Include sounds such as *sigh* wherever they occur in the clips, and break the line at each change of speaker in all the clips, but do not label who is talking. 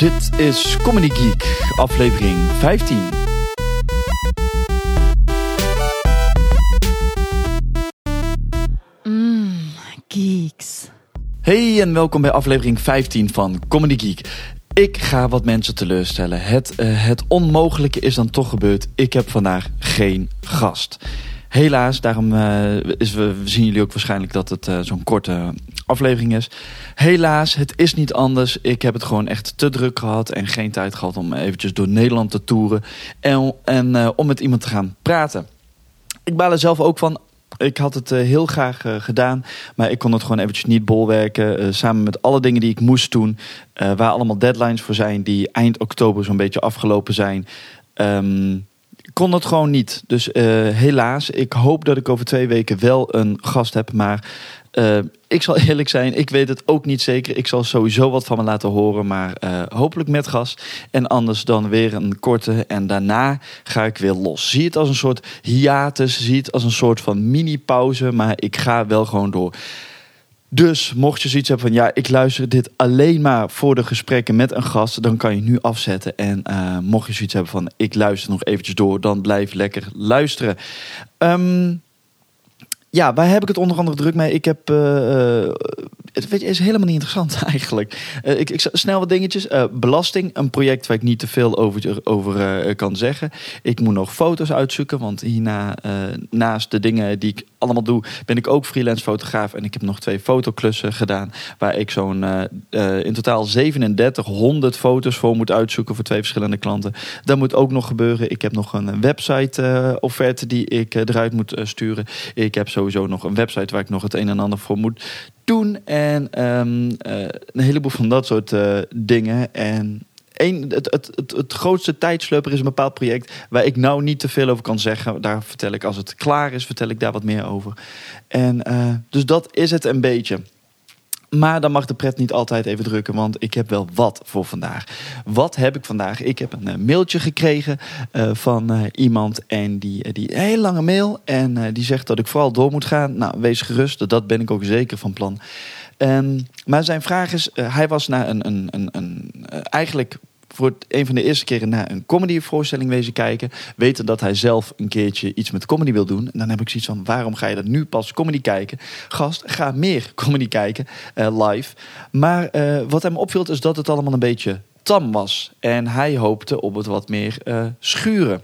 Dit is Comedy Geek, aflevering 15.
Mmm, geeks.
Hey en welkom bij aflevering 15 van Comedy Geek. Ik ga wat mensen teleurstellen. Het, eh, het onmogelijke is dan toch gebeurd. Ik heb vandaag geen gast. Helaas, daarom eh, is we, zien jullie ook waarschijnlijk dat het eh, zo'n korte aflevering is. Helaas, het is niet anders. Ik heb het gewoon echt te druk gehad en geen tijd gehad om eventjes door Nederland te toeren en, en eh, om met iemand te gaan praten. Ik baal er zelf ook van. Ik had het heel graag gedaan, maar ik kon het gewoon eventjes niet bolwerken. samen met alle dingen die ik moest doen, waar allemaal deadlines voor zijn, die eind oktober zo'n beetje afgelopen zijn. Ehm, kon het gewoon niet. Dus eh, helaas, ik hoop dat ik over twee weken wel een gast heb. Maar eh, ik zal *laughs* eerlijk zijn, ik weet het ook niet zeker. Ik zal sowieso wat van me laten horen, maar eh, hopelijk met gast. En anders dan weer een korte. En daarna ga ik weer los. Zie het als een soort hiatus, zie het als een soort van mini-pauze. Maar ik ga wel gewoon door. Dus mocht je zoiets hebben van ja, ik luister dit alleen maar voor de gesprekken met een gast, dan kan je nu afzetten. En eh, mocht je zoiets hebben van ik luister nog eventjes door, dan blijf lekker luisteren. Ehm, ja, waar heb ik het onder andere druk mee? Ik heb. eh, eh, het is helemaal niet interessant *laughs* eigenlijk. Eh, ik, ik snel wat dingetjes. Eh, belasting, een project waar ik niet te veel over, over eh, kan zeggen. Ik moet nog foto's uitzoeken, want hierna, naast de dingen die ik allemaal doe, ben ik ook freelance fotograaf. En ik heb nog twee fotoklussen gedaan, waar ik zo'n in totaal 3700 foto's voor moet uitzoeken voor twee verschillende klanten. Dat moet ook nog gebeuren. Ik heb nog een website offerte die ik eruit moet sturen. Ik heb sowieso nog een website waar ik nog het een en ander voor moet En ehm, eh, een heleboel van dat soort eh, dingen. En een, het, het, het, het grootste tijdsleuper is een bepaald project waar ik nou niet te veel over kan zeggen. Daar vertel ik als het klaar is, vertel ik daar wat meer over. En eh, dus dat is het een beetje. Maar dan mag de pret niet altijd even drukken, want ik heb wel wat voor vandaag. Wat heb ik vandaag? Ik heb een eh, mailtje gekregen eh, van eh, iemand en die, die een hele lange mail. En die zegt dat ik vooral door moet gaan. Nou, wees gerust, dat ben ik ook zeker van plan. En, maar zijn vraag is, hij was naar een, een, een, een eigenlijk voor een van de eerste keren naar een comedyvoorstelling wezen kijken. Weten dat hij zelf een keertje iets met comedy wil doen. En dan heb ik zoiets van, waarom ga je dat nu pas comedy kijken? Gast, ga meer *laughs* comedy kijken, eh, live. Maar eh, wat hem opviel is dat het allemaal een beetje tam was. En hij hoopte op het wat meer eh, schuren.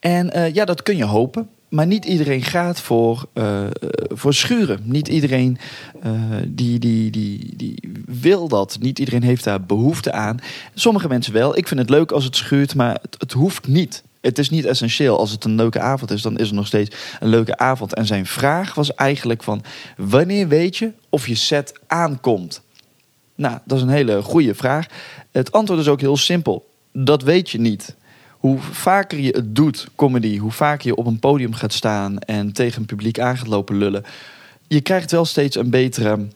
En ja, dat kun je hopen. Maar niet iedereen gaat voor, eh, voor schuren. Niet iedereen eh, die, die, die, die wil dat. Niet iedereen heeft daar behoefte aan. Sommige mensen wel. Ik vind het leuk als het schuurt, maar het, het hoeft niet. Het is niet essentieel. Als het een leuke avond is, dan is het nog steeds een leuke avond. En zijn vraag was eigenlijk van... wanneer weet je of je set aankomt? Nou, dat is een hele goede vraag. Het antwoord is ook heel simpel. Dat weet je niet. Hoe vaker je het doet, comedy, hoe vaker je op een podium gaat staan en tegen een publiek aan gaat lopen lullen, je krijgt wel steeds een betere.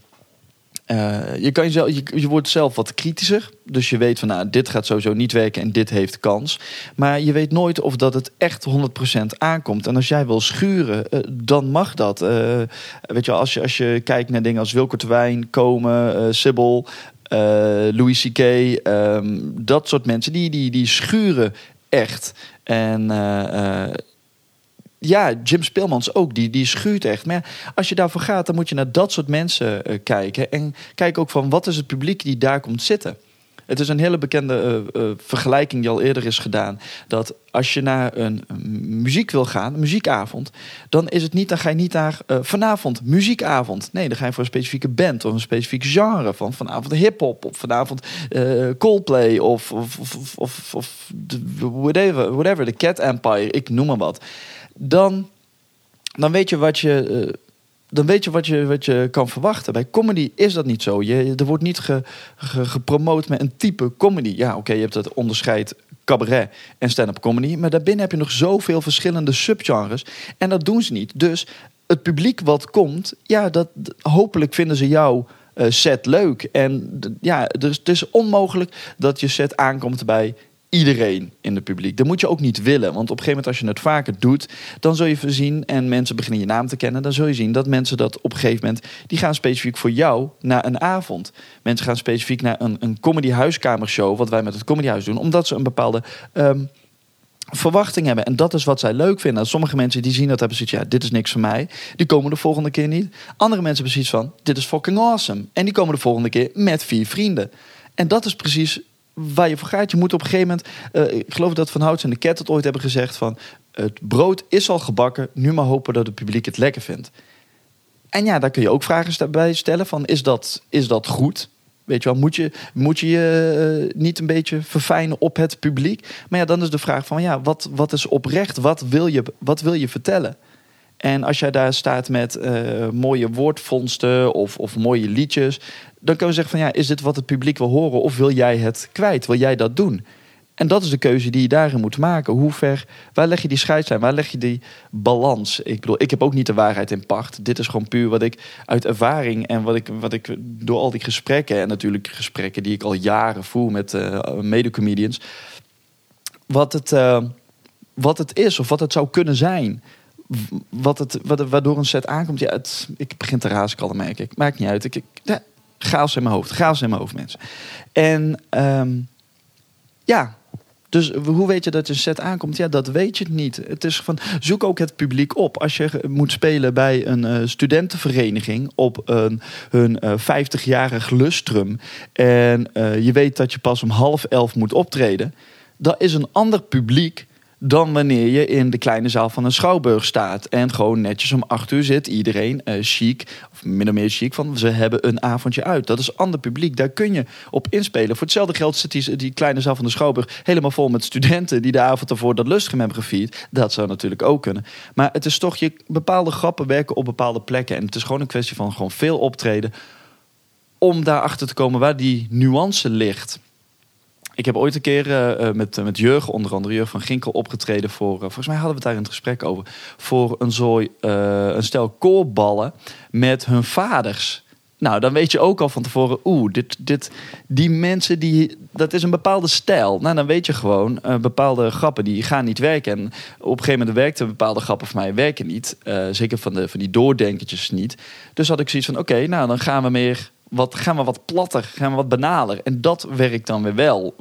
eh, je, kan jezelf, je, wordt zelf wat kritischer. Dus je weet van nou, dit gaat sowieso niet werken en dit heeft kans. Maar je weet nooit of dat het echt 100% aankomt. En als jij wil schuren, eh, dan mag dat. Eh, weet je, als je, als je kijkt naar dingen als Wilco Terwijn, Komen, Sibyl, Louis C.K., ehm, dat soort mensen, die, die, die schuren echt. En eh, eh, ja, Jim Speelmans ook, die, die schuurt echt. Maar als je daarvoor gaat, dan moet je naar dat soort mensen eh, kijken. En kijk ook van wat is het publiek die daar komt zitten. Het is een hele bekende eh, eh, vergelijking die al eerder is gedaan. Dat als je naar een, muziek wil gaan, een muziekavond, dan is het niet, dan ga je niet naar eh, vanavond muziekavond. Nee, dan ga je voor een specifieke band of een specifiek genre. Van vanavond hip-hop of vanavond Coldplay of, of, of, whatever, whatever, de Cat Empire, ik noem maar wat. Dan, dan weet je wat je. Dan weet je wat, je wat je kan verwachten. Bij comedy is dat niet zo. Je, er wordt niet ge, ge- gepromoot met een type comedy. Ja, oké, je hebt het onderscheid cabaret en stand-up comedy. Maar daarbinnen heb je nog zoveel verschillende subgenres. En dat doen ze niet. Dus het publiek wat komt, ja, dat, hopelijk vinden ze jou eh, set leuk. En ja, dus het is onmogelijk dat je set aankomt bij iedereen in het publiek. Dat moet je ook niet willen. Want op een gegeven moment als je het vaker doet... dan zul je zien en mensen beginnen je naam te kennen... dan zul je zien dat mensen dat op een gegeven moment... die gaan specifiek voor jou naar een avond. Mensen gaan specifiek naar een, een comedy huiskamershow... wat wij met het comedyhuis doen... omdat ze een bepaalde... ehm, verwachting hebben. En dat is wat zij leuk vinden. Sommige mensen die zien dat hebben zoiets, ja, dit is niks voor mij. Die komen de volgende keer niet. Andere mensen hebben van, dit is fucking awesome. En die komen de volgende keer met vier vrienden. En dat is precies waar je voor gaat. Je moet op een gegeven moment, eh, ik geloof dat Van Houts en de Ket het ooit hebben gezegd van, het brood is al gebakken, nu maar hopen dat het publiek het lekker vindt. En ja, daar kun je ook vragen bij stellen van, is dat, is dat goed? Weet je wel, moet je moet je, je eh, niet een beetje verfijnen op het publiek? Maar ja, dan is de vraag van ja, wat, wat is oprecht? Wat wil, je, wat wil je vertellen? En als jij daar staat met eh, mooie woordvondsten of, of mooie liedjes, dan kunnen we zeggen van ja, is dit wat het publiek wil horen of wil jij het kwijt? Wil jij dat doen? En dat is de keuze die je daarin moet maken. Hoe ver, waar leg je die scheidslijn? Waar leg je die balans? Ik bedoel, ik heb ook niet de waarheid in pacht. Dit is gewoon puur wat ik uit ervaring en wat ik, wat ik door al die gesprekken en natuurlijk gesprekken die ik al jaren voer met uh, medecomedians, wat het, uh, wat het is of wat het zou kunnen zijn. Wat het, wat, waardoor een set aankomt. Ja, het, ik begin te al merk ik. Maakt niet uit. Ik, ik, chaos in mijn hoofd. Chaos in mijn hoofd, mensen. En um, ja, dus hoe weet je dat een set aankomt? Ja, dat weet je niet. Het is van zoek ook het publiek op. Als je moet spelen bij een uh, studentenvereniging op een, hun uh, 50-jarig lustrum en uh, je weet dat je pas om half elf moet optreden, dat is een ander publiek dan wanneer je in de kleine zaal van een schouwburg staat. En gewoon netjes om acht uur zit iedereen uh, chic, of min of meer chic, van ze hebben een avondje uit. Dat is ander publiek, daar kun je op inspelen. Voor hetzelfde geld zit die, kleine zaal van de schouwburg helemaal vol met studenten die de avond ervoor dat lustrum hebben gevierd. Dat zou natuurlijk ook kunnen. Maar het is toch, je bepaalde grappen werken op bepaalde plekken. En het is gewoon een kwestie van gewoon veel optreden om daarachter te komen waar die nuance ligt. Ik heb ooit een keer uh, met, met Jurgen, onder andere Jurgen van Ginkel, opgetreden voor. Volgens mij hadden we daar in het gesprek over. Voor een zooi, een stel koorballen met hun vaders. Nou, dan weet je ook al van tevoren, oeh, dit, dit, die mensen, die, dat is een bepaalde stijl. Nou, dan weet je gewoon, bepaalde grappen die gaan niet werken. En op een gegeven moment werkten bepaalde grappen voor mij werken niet. zeker van, de, van die doordenkertjes niet. Dus had ik zoiets van, oké, nou, dan gaan we meer wat, gaan we wat platter, gaan we wat banaler. En dat werkt dan weer wel,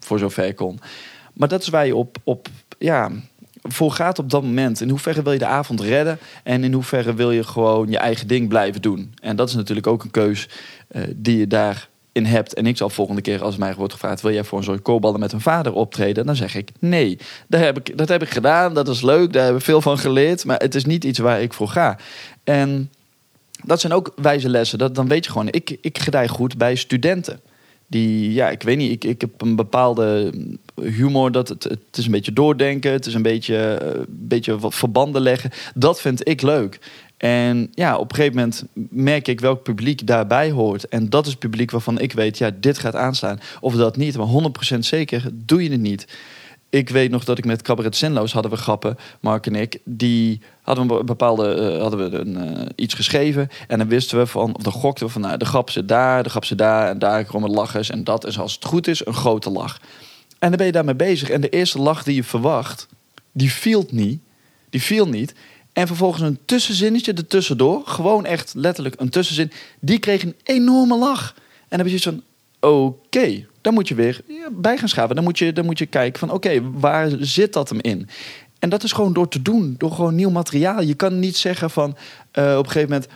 voor zover ik kon. Maar dat is waar je op, op ja, voor gaat op dat moment. In hoeverre wil je de avond redden en in hoeverre wil je gewoon je eigen ding blijven doen. En dat is natuurlijk ook een keus uh, die je daarin hebt. En ik zal volgende keer als mij wordt gevraagd... wil jij voor een soort koballen met een vader optreden? Dan zeg ik nee. Dat heb ik, dat heb ik gedaan, dat is leuk, daar heb ik veel van geleerd. Maar het is niet iets waar ik voor ga. En dat zijn ook wijze lessen. Dat, dan weet je gewoon, ik, ik gedij goed bij studenten. Die, ja, ik weet niet, ik, ik heb een bepaalde humor. Dat het, het is een beetje doordenken. Het is een beetje, een beetje wat verbanden leggen. Dat vind ik leuk. En ja, op een gegeven moment merk ik welk publiek daarbij hoort. En dat is het publiek waarvan ik weet, ja, dit gaat aanslaan. Of dat niet, maar 100% zeker doe je het niet ik weet nog dat ik met Cabaret Zinloos hadden we grappen, Mark en ik. Die hadden we een bepaalde, uh, hadden we een, uh, iets geschreven. En dan wisten we van, of dan gokten we van, nou, de grap zit daar, de grap zit daar. En daar komen lachers. En dat is, als het goed is, een grote lach. En dan ben je daarmee bezig. En de eerste lach die je verwacht, die viel niet. Die viel niet. En vervolgens een tussenzinnetje ertussendoor. Gewoon echt letterlijk een tussenzin. Die kreeg een enorme lach. En dan heb je van, oké, dan moet je weer bij gaan schaven. Dan moet je, dan moet je kijken van oké, waar zit dat hem in? En dat is gewoon door te doen, door gewoon nieuw materiaal. Je kan niet zeggen van uh, op een gegeven moment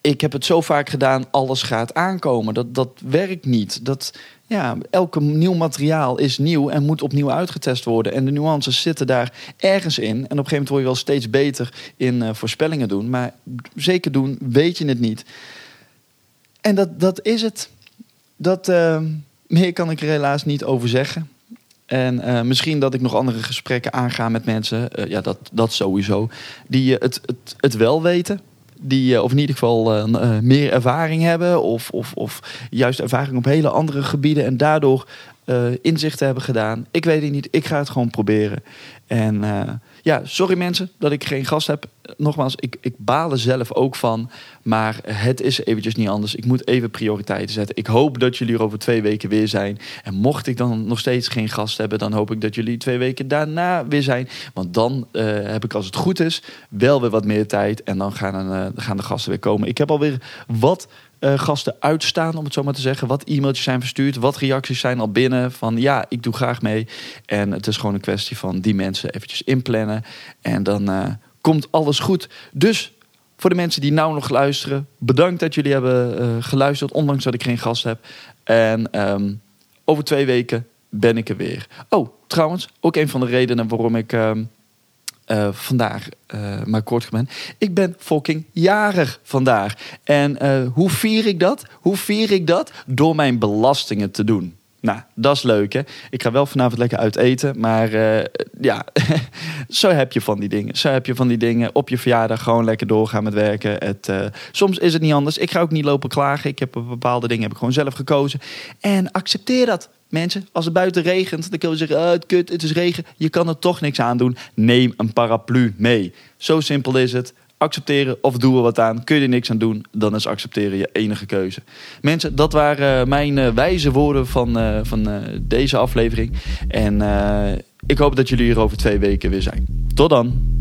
ik heb het zo vaak gedaan, alles gaat aankomen. Dat, dat werkt niet. Dat, ja, elke nieuw materiaal is nieuw en moet opnieuw uitgetest worden. En de nuances zitten daar ergens in. En op een gegeven moment word je wel steeds beter in uh, voorspellingen doen. Maar zeker doen, weet je het niet. En dat, dat is het. Dat, uh, meer kan ik er helaas niet over zeggen. En uh, misschien dat ik nog andere gesprekken aanga met mensen. Uh, ja, dat, dat sowieso. Die uh, het, het, het wel weten. Die, of in ieder geval meer ervaring hebben. Of, of, of juist ervaring op hele andere gebieden. En daardoor inzichten hebben gedaan. Ik weet het niet. Ik ga het gewoon proberen. En ja, sorry mensen dat ik geen gast heb. Nogmaals, ik, ik baal er zelf ook van. Maar het is eventjes niet anders. Ik moet even prioriteiten zetten. Ik hoop dat jullie er over twee weken weer zijn. En mocht ik dan nog steeds geen gast hebben, dan hoop ik dat jullie twee weken daarna weer zijn. Want dan uh, heb ik, als het goed is, wel weer wat meer tijd. En dan gaan, gaan de gasten weer komen. Ik heb alweer wat uh, gasten uitstaan, om het zo maar te zeggen. Wat e-mailtjes zijn verstuurd, wat reacties zijn al binnen van ja, ik doe graag mee. En het is gewoon een kwestie van die mensen eventjes inplannen. En dan uh, komt alles goed. Dus voor de mensen die nou nog luisteren, bedankt dat jullie hebben uh, geluisterd, ondanks dat ik geen gast heb. En um, over twee weken ben ik er weer. Oh, trouwens, ook een van de redenen waarom ik um, uh, vandaag uh, maar kort. Ik ben fucking jarig vandaag. En uh, hoe vier ik dat? Hoe vier ik dat? Door mijn belastingen te doen. Nou, dat is leuk hè. Ik ga wel vanavond lekker uit eten. Maar ja, *laughs* zo heb je van die dingen. Zo heb je van die dingen. Op je verjaardag gewoon lekker doorgaan met werken. Het, soms is het niet anders. Ik ga ook niet lopen klagen. Ik heb bepaalde dingen heb ik gewoon zelf gekozen. En accepteer dat. Mensen, als het buiten regent, dan kun je zeggen: oh, het kut, het is regen. Je kan er toch niks aan doen. Neem een paraplu mee. Zo simpel is het. Accepteren of doen we wat aan. Kun je er niks aan doen, dan is accepteren je enige keuze. Mensen, dat waren mijn uh, wijze woorden van, uh, van deze aflevering. En ik hoop dat jullie hier over twee weken weer zijn. Tot dan.